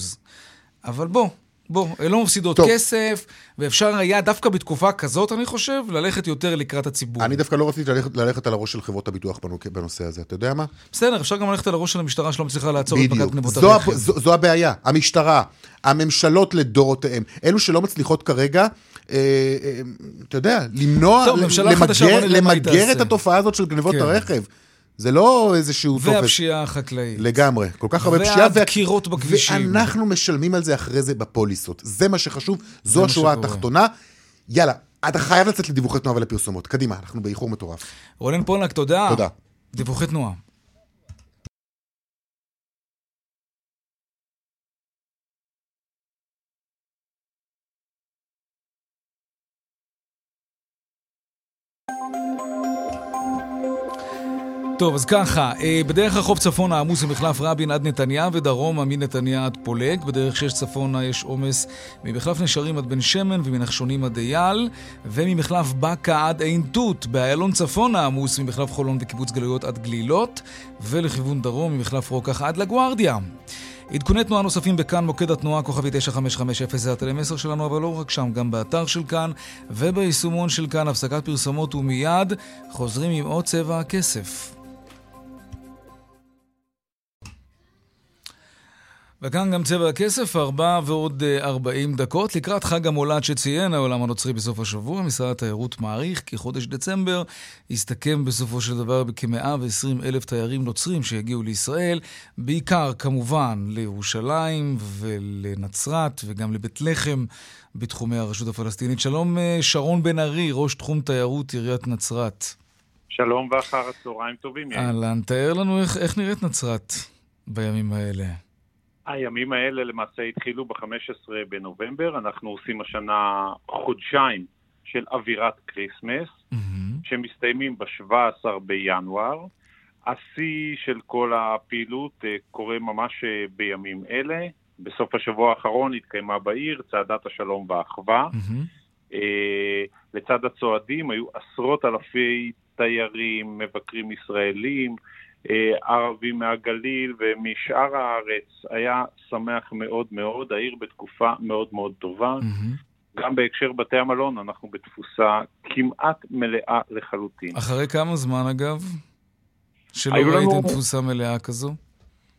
Speaker 1: אבל בוא, בוא, הן לא מפסידות טוב. כסף, ואפשר היה דווקא בתקופה כזאת, אני חושב, ללכת יותר לקראת הציבור.
Speaker 8: אני דווקא לא רציתי ללכת, ללכת על הראש של חברות הביטוח בנושא הזה, אתה יודע מה?
Speaker 1: בסדר, אפשר גם ללכת על הראש של המשטרה שלא מצליחה לעצור את מכת גנבות
Speaker 8: הרכב. זו, זו הבעיה, המשטרה, הממשלות לדורותיהם, אלו שלא מצליחות כרגע, אה, אה, אתה יודע, למנוע,
Speaker 1: למגר,
Speaker 8: את התופעה הזאת של גנבות כן. הרכב. זה לא איזשהו
Speaker 1: טופס. והפשיעה החקלאית.
Speaker 8: לגמרי. כל כך הרבה
Speaker 1: פשיעה. והדקירות וה... בכבישים.
Speaker 8: ואנחנו משלמים על זה אחרי זה בפוליסות. זה מה שחשוב, זו השורה התחתונה. יאללה, אתה חייב לצאת לדיווחי תנועה ולפרסומות. קדימה, אנחנו באיחור מטורף.
Speaker 1: רונן פולנק, תודה.
Speaker 8: תודה.
Speaker 1: דיווחי תנועה. טוב, אז ככה, אה, בדרך החוף צפונה עמוס ממחלף רבין עד נתניה ודרומה מנתניה עד פולג. בדרך שש צפונה יש עומס ממחלף נשרים עד בן שמן ומנחשונים עד אייל, וממחלף בקה עד עין תות. באיילון צפונה עמוס ממחלף חולון וקיבוץ גלויות עד גלילות, ולכיוון דרום ממחלף רוקח עד לגוארדיה. עדכוני תנועה נוספים בכאן, מוקד התנועה, כוכבי 9550 זה הטלמסר שלנו, אבל לא רק שם, גם באתר של כאן וביישומון של כאן, הפסקת פרסומות ומיד חוזרים עם עוד צבע הכסף. וכאן גם צבע הכסף, ארבע ועוד אה, ארבעים דקות. לקראת חג המולד שציין העולם הנוצרי בסוף השבוע, משרד התיירות מעריך כי חודש דצמבר יסתכם בסופו של דבר בכ-120 אלף תיירים נוצרים שיגיעו לישראל, בעיקר כמובן לירושלים ולנצרת וגם לבית לחם בתחומי הרשות הפלסטינית. שלום אה, שרון בן ארי, ראש תחום תיירות עיריית נצרת.
Speaker 9: שלום ואחר הצהריים טובים.
Speaker 1: אהלן, תאר לנו איך, איך נראית נצרת בימים האלה.
Speaker 9: הימים האלה למעשה התחילו ב-15 בנובמבר, אנחנו עושים השנה חודשיים של אווירת Christmas, אמ-הממ. שמסתיימים ב-17 בינואר. השיא של כל הפעילות אה, קורה ממש אה, בימים אלה. בסוף השבוע האחרון התקיימה בעיר צעדת השלום והאחווה. Mm-hmm. Uh, לצד הצועדים היו עשרות אלפי תיירים, מבקרים ישראלים, אה, ערבים מהגליל ומשאר הארץ. היה שמח מאוד מאוד, העיר בתקופה מאוד מאוד טובה. Mm-hmm. גם בהקשר בתי המלון אנחנו בתפוסה כמעט מלאה לחלוטין.
Speaker 1: אחרי כמה זמן אגב? שלא ראיתם לנו... תפוסה מלאה כזו?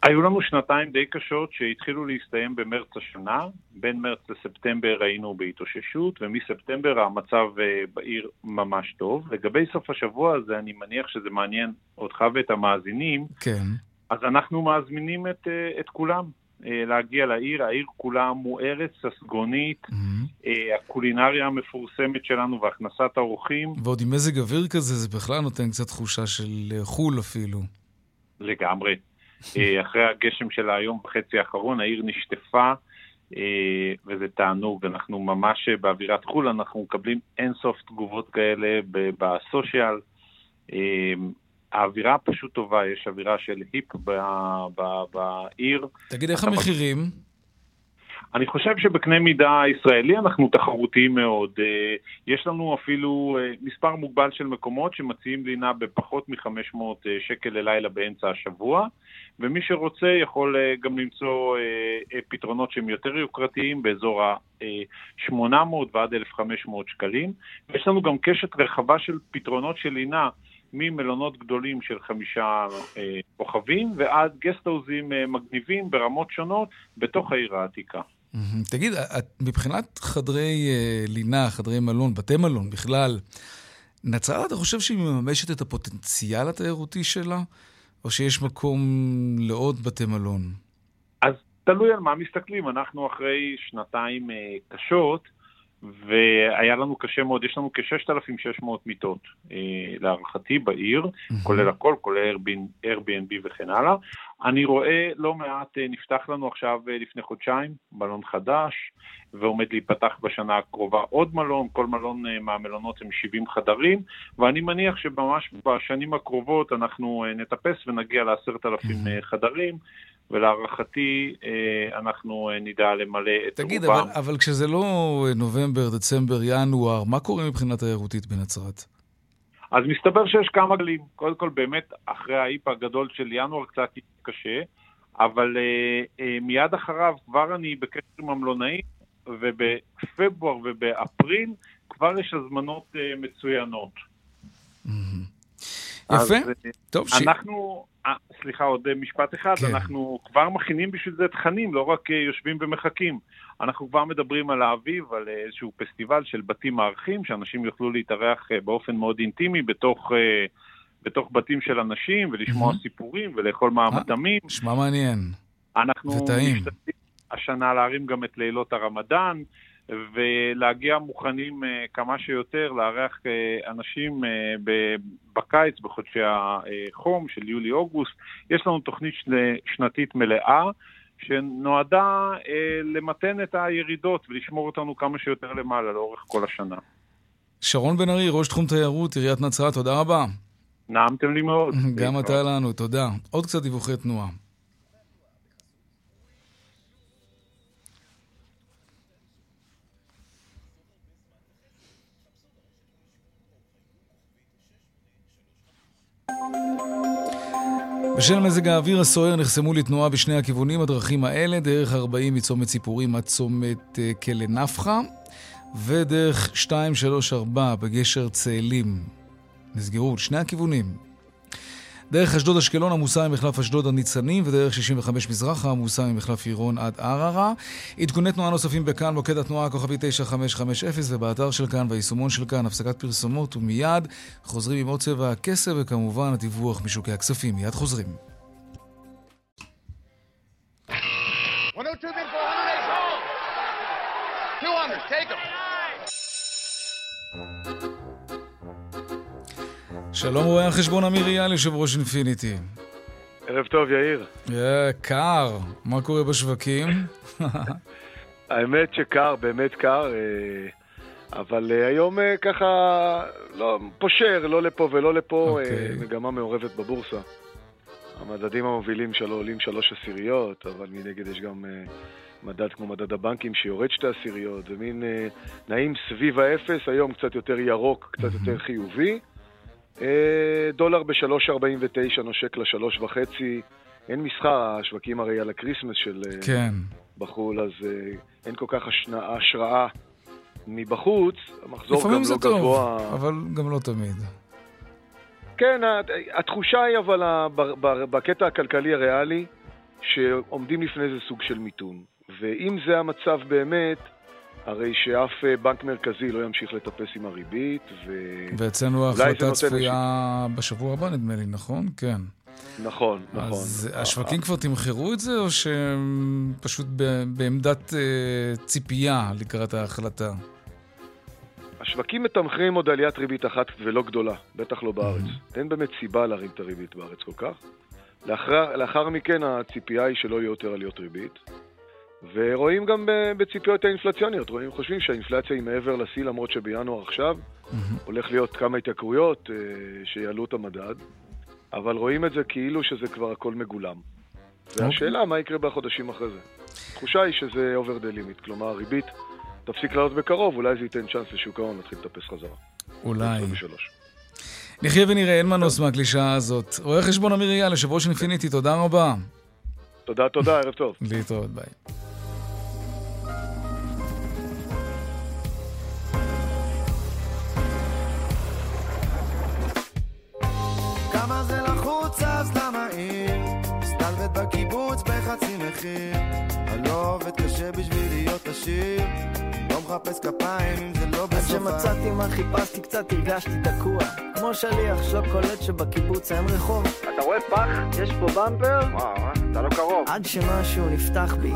Speaker 9: היו לנו שנתיים די קשות שהתחילו להסתיים במרץ השנה. בין מרץ לספטמבר היינו בהתאוששות, ומספטמבר המצב אה, בעיר ממש טוב. לגבי סוף השבוע הזה, אני מניח שזה מעניין אותך ואת המאזינים.
Speaker 1: כן.
Speaker 9: אז אנחנו מזמינים את, אה, את כולם אה, להגיע לעיר. העיר כולה מוארת, ססגונית, mm-hmm. הקולינריה המפורסמת שלנו והכנסת האורחים.
Speaker 1: ועוד עם מזג אוויר כזה, זה בכלל נותן קצת תחושה של חו"ל אפילו.
Speaker 9: לגמרי. אה, אחרי הגשם של היום וחצי האחרון, העיר נשטפה, אה, וזה תענוג. אנחנו ממש באווירת חו"ל, אנחנו מקבלים אינסוף תגובות כאלה בסושיאל. אה, האווירה פשוט טובה, יש אווירה של היפ בעיר.
Speaker 1: תגיד, איך המחירים?
Speaker 9: אני חושב שבקנה מידה ישראלי אנחנו תחרותיים מאוד. אה, יש לנו אפילו אה, מספר מוגבל של מקומות שמציעים לינה בפחות מ-500 אה, שקל ללילה באמצע השבוע, ומי שרוצה יכול גם למצוא פתרונות שהם יותר יוקרתיים באזור ה-800 ועד 1,500 שקלים. יש לנו גם קשת רחבה של פתרונות של לינה. ממלונות גדולים של חמישה אה, כוכבים ועד גסטהאוזים אה, מגניבים ברמות שונות בתוך העיר העתיקה.
Speaker 1: תגיד, מבחינת חדרי אה, לינה, חדרי מלון, בתי מלון בכלל, נצרת, אתה חושב שהיא מממשת את הפוטנציאל התיירותי שלה, או שיש מקום לעוד בתי מלון?
Speaker 9: אז תלוי על מה מסתכלים. אנחנו אחרי שנתיים אה, קשות, והיה לנו קשה מאוד, יש לנו כ-6,600 מיטות אה, להערכתי בעיר, mm-hmm. כולל הכל, כולל Airbnb וכן הלאה. אני רואה לא מעט, אה, נפתח לנו עכשיו אה, לפני חודשיים מלון חדש, ועומד להיפתח בשנה הקרובה עוד מלון, כל מלון אה, מהמלונות הם 70 חדרים, ואני מניח שממש בשנים הקרובות אנחנו נטפס ונגיע ל-10,000 mm-hmm. חדרים. ולהערכתי אנחנו נדע למלא את
Speaker 1: תגיד, רובם. תגיד, אבל, אבל כשזה לא נובמבר, דצמבר, ינואר, מה קורה מבחינה תיירותית בנצרת?
Speaker 9: אז מסתבר שיש כמה גלים. קודם כל, באמת, אחרי האיפ הגדול של ינואר קצת קשה, אבל אה, אה, מיד אחריו כבר אני בקשר עם המלונאים, ובפברואר ובאפריל כבר יש הזמנות אה, מצוינות.
Speaker 1: Mm-hmm. יפה, אז, אה, טוב.
Speaker 9: אנחנו, ש... אה, סליחה, עוד משפט אחד, כן. אנחנו כבר מכינים בשביל זה תכנים, לא רק אה, יושבים ומחכים. אנחנו כבר מדברים על האביב, על איזשהו פסטיבל של בתים מארחים, שאנשים יוכלו להתארח באופן מאוד אינטימי בתוך, בתוך בתים של אנשים ולשמוע mm-hmm. סיפורים ולאכול מהמטעמים.
Speaker 1: נשמע מעניין.
Speaker 9: אנחנו משתתפים השנה להרים גם את לילות הרמדאן. ולהגיע מוכנים uh, כמה שיותר, לארח uh, אנשים uh, בקיץ, בחודשי החום של יולי-אוגוסט. יש לנו תוכנית שנתית מלאה. שנועדה אה, למתן את הירידות ולשמור אותנו כמה שיותר למעלה לאורך כל השנה.
Speaker 1: שרון בן ארי, ראש תחום תיירות, עיריית נצרת, תודה רבה.
Speaker 9: נעמתם לי מאוד.
Speaker 1: גם אתה לנו, תודה. עוד קצת דיווחי תנועה. בשל מזג האוויר הסוער נחסמו לתנועה בשני הכיוונים הדרכים האלה, דרך 40 מצומת ציפורים עד צומת אה, כלא נפחא, ודרך 234 בגשר צאלים. נסגרו שני הכיוונים. דרך אשדוד אשקלון עמוסה ממחלף אשדוד עד ניצנים, ודרך 65 מזרחה עמוסה ממחלף עירון עד ערערה. עדכוני תנועה נוספים בכאן, מוקד התנועה הכוכבי 9550 ובאתר של כאן והיישומון של כאן, הפסקת פרסומות ומיד חוזרים עם עוד צבע הכסף וכמובן הדיווח משוקי הכספים. מיד חוזרים. Take them. שלום רואה החשבון אמיר אייל, יושב ראש אינפיניטי.
Speaker 10: ערב טוב, יאיר.
Speaker 1: קר, מה קורה בשווקים? [LAUGHS]
Speaker 10: האמת שקר, באמת קר, אה, אבל אה, היום אה, ככה, לא, פושר, לא לפה ולא לפה, okay. אוקיי. מגמה מעורבת בבורסה. המדדים המובילים שלו עולים שלוש עשיריות, אבל מנגד יש גם מדד כמו מדד הבנקים שיורד שתי עשיריות, זה מין נעים סביב האפס, היום קצת יותר ירוק, קצת יותר חיובי. אה, דולר ב-3.49 נושק ל-3.5. אין מסחר, השווקים הרי על ה Christmas של אה, כן. בחו"ל, אז אה, אין כל כך השראה מבחוץ. המחזור גם לא טוב, גבוה.
Speaker 1: אבל גם לא תמיד.
Speaker 10: כן, התחושה היא אבל בקטע הכלכלי הריאלי, שעומדים לפני איזה סוג של מיתון. ואם זה המצב באמת, הרי שאף אה, בנק מרכזי לא ימשיך לטפס עם הריבית, ו...
Speaker 1: ואצלנו ההחלטה צפויה בשבוע הבא, נדמה לי, נכון? כן.
Speaker 10: נכון, נכון.
Speaker 1: אז השווקים כבר תמחרו את זה, או שהם פשוט בעמדת אה, ציפייה לקראת ההחלטה?
Speaker 10: השווקים מתמחרים עוד עליית ריבית אחת ולא גדולה, בטח לא בארץ. Mm-hmm. אין באמת סיבה להרים את הריבית בארץ כל כך. לאחר, לאחר מכן הציפייה היא שלא יהיו יותר עליות ריבית. ורואים גם בציפיות האינפלציוניות, רואים, חושבים שהאינפלציה היא מעבר לשיא, למרות שבינואר עכשיו mm-hmm. הולך להיות כמה התייקרויות אה, שיעלו את המדד, אבל רואים את זה כאילו שזה כבר הכל מגולם. Okay. והשאלה, מה יקרה בחודשים אחרי זה? התחושה היא שזה over the limit, כלומר, הריבית תפסיק לעלות בקרוב, אולי זה ייתן צ'אנס לשוק ההון להתחיל לטפס חזרה.
Speaker 1: אולי. נחיה ונראה, אין מנוס מהקלישאה הזאת. רואה חשבון אמיר אייל, יושב ראש אינפיניטי, תודה רבה.
Speaker 10: תודה, תודה, ערב טוב.
Speaker 1: להתראות, ביי.
Speaker 11: בחצי מחיר. אני לא עובד קשה בשביל להיות עשיר. לא מחפש כפיים אם זה לא בסופה עד שמצאתי מה חיפשתי קצת הרגשתי תקוע. כמו שליח שלא קולט שבקיבוץ אין רחוב.
Speaker 10: אתה רואה פח? יש פה במפר? וואו, אה? אתה לא קרוב.
Speaker 11: עד שמשהו נפתח בי.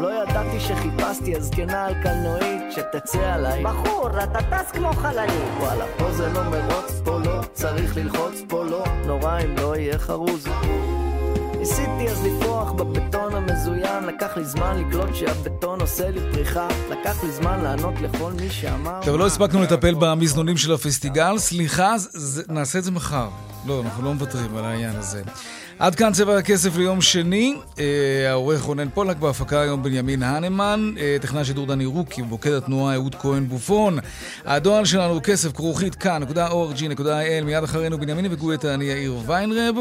Speaker 11: לא ידעתי שחיפשתי הזקנה על קלנועית שתצא עליי.
Speaker 12: בחור, אתה טס כמו חללית.
Speaker 11: וואלה, פה זה לא מרוץ, פה לא צריך ללחוץ, פה לא. נורא אם לא יהיה חרוז ניסיתי אז לפרוח בבטון המזוין, לקח לי זמן לקלוט שהבטון עושה לי פריחה, לקח לי זמן לענות לכל מי שאמר...
Speaker 1: טוב, לא הספקנו לטפל במזנונים של הפסטיגל, סליחה, נעשה את זה מחר. לא, אנחנו לא מוותרים על העניין הזה. עד כאן צבע הכסף ליום שני. אה, העורך רונן פולק בהפקה היום בנימין הנמן. אה, טכנאי שידור דני רוקי, ובוקד התנועה אהוד כהן בופון. הדואל שלנו כסף כרוכית כאן.org.il מיד אחרינו בנימיני וגואטה אני יאיר ויינרב.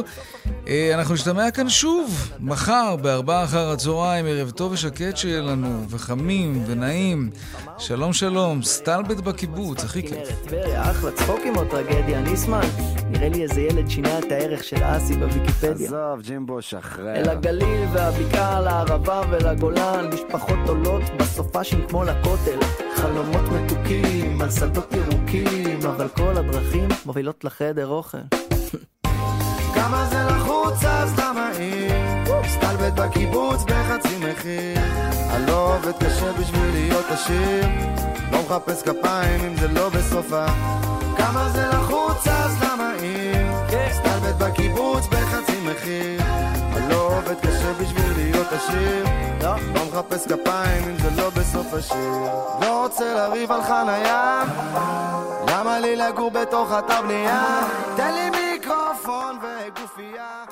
Speaker 1: אה, אנחנו נשתמע כאן שוב, מחר בארבעה אחר הצהריים, ערב טוב ושקט שיהיה לנו, וחמים ונעים. שלום שלום, סטלבט בקיבוץ, הכי כיף.
Speaker 11: אחלה צחוקים או טרגדיה, ניסמן? נראה לי איזה ילד שינה את הערך של אסי בוויקיפדיה.
Speaker 13: עזוב, ג'ימבו, שחרר.
Speaker 11: אל הגליל והבקעה, לערבה ולגולן, משפחות עולות בסופ"שים כמו לכותל. חלומות מתוקים על שדות ירוקים, אבל כל הדרכים מובילות לחדר אוכל.
Speaker 13: כמה זה לחוץ אז למה אם מסתלבט בקיבוץ בחצי מחיר אני לא עובד קשה בשביל להיות עשיר לא מחפש כפיים אם זה לא בסופה כמה זה לחוץ אז למה אם? מסתלבט בקיבוץ בחצי מחיר. אני לא עובד קשה בשביל להיות עשיר. לא, לא מחפש כפיים אם זה לא בסוף השיר. לא רוצה לריב על חניה למה לי לגור בתוך אתר בנייה? תן לי מיקרופון וגופייה